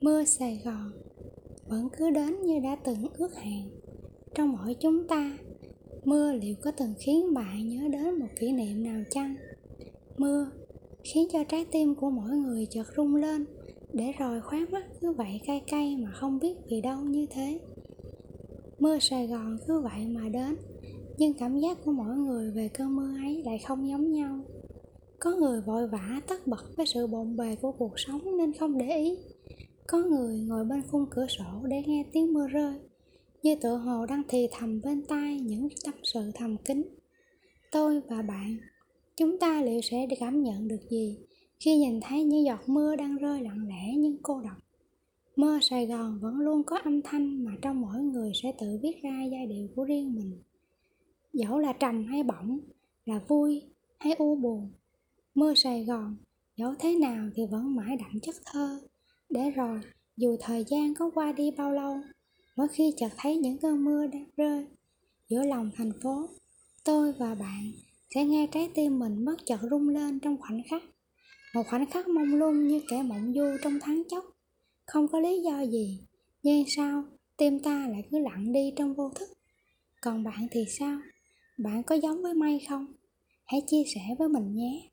Mưa Sài Gòn vẫn cứ đến như đã từng ước hẹn. Trong mỗi chúng ta, Mưa liệu có từng khiến bạn nhớ đến một kỷ niệm nào chăng? Mưa khiến cho trái tim của mỗi người chợt rung lên Để rồi khóe mắt cứ vậy cay cay mà không biết vì đâu như thế. Mưa Sài Gòn cứ vậy mà đến, Nhưng cảm giác của mỗi người về cơn mưa ấy lại không giống nhau. Có người vội vã tất bật với sự bộn bề của cuộc sống nên không để ý có người ngồi bên khung cửa sổ để nghe tiếng mưa rơi Như tựa hồ đang thì thầm bên tai những tâm sự thầm kín. Tôi và bạn Chúng ta liệu sẽ cảm nhận được gì Khi nhìn thấy những giọt mưa đang rơi lặng lẽ nhưng cô độc? Mơ Sài Gòn vẫn luôn có âm thanh mà trong mỗi người sẽ tự viết ra giai điệu của riêng mình. Dẫu là trầm hay bỏng, là vui hay u buồn Mưa Sài Gòn, dẫu thế nào thì vẫn mãi đậm chất thơ để rồi, dù thời gian có qua đi bao lâu, mỗi khi chợt thấy những cơn mưa đang rơi giữa lòng thành phố, tôi và bạn sẽ nghe trái tim mình bất chợt rung lên trong khoảnh khắc. Một khoảnh khắc mông lung như kẻ mộng du trong tháng chốc. Không có lý do gì, nhưng sao tim ta lại cứ lặng đi trong vô thức. Còn bạn thì sao? Bạn có giống với mây không? Hãy chia sẻ với mình nhé.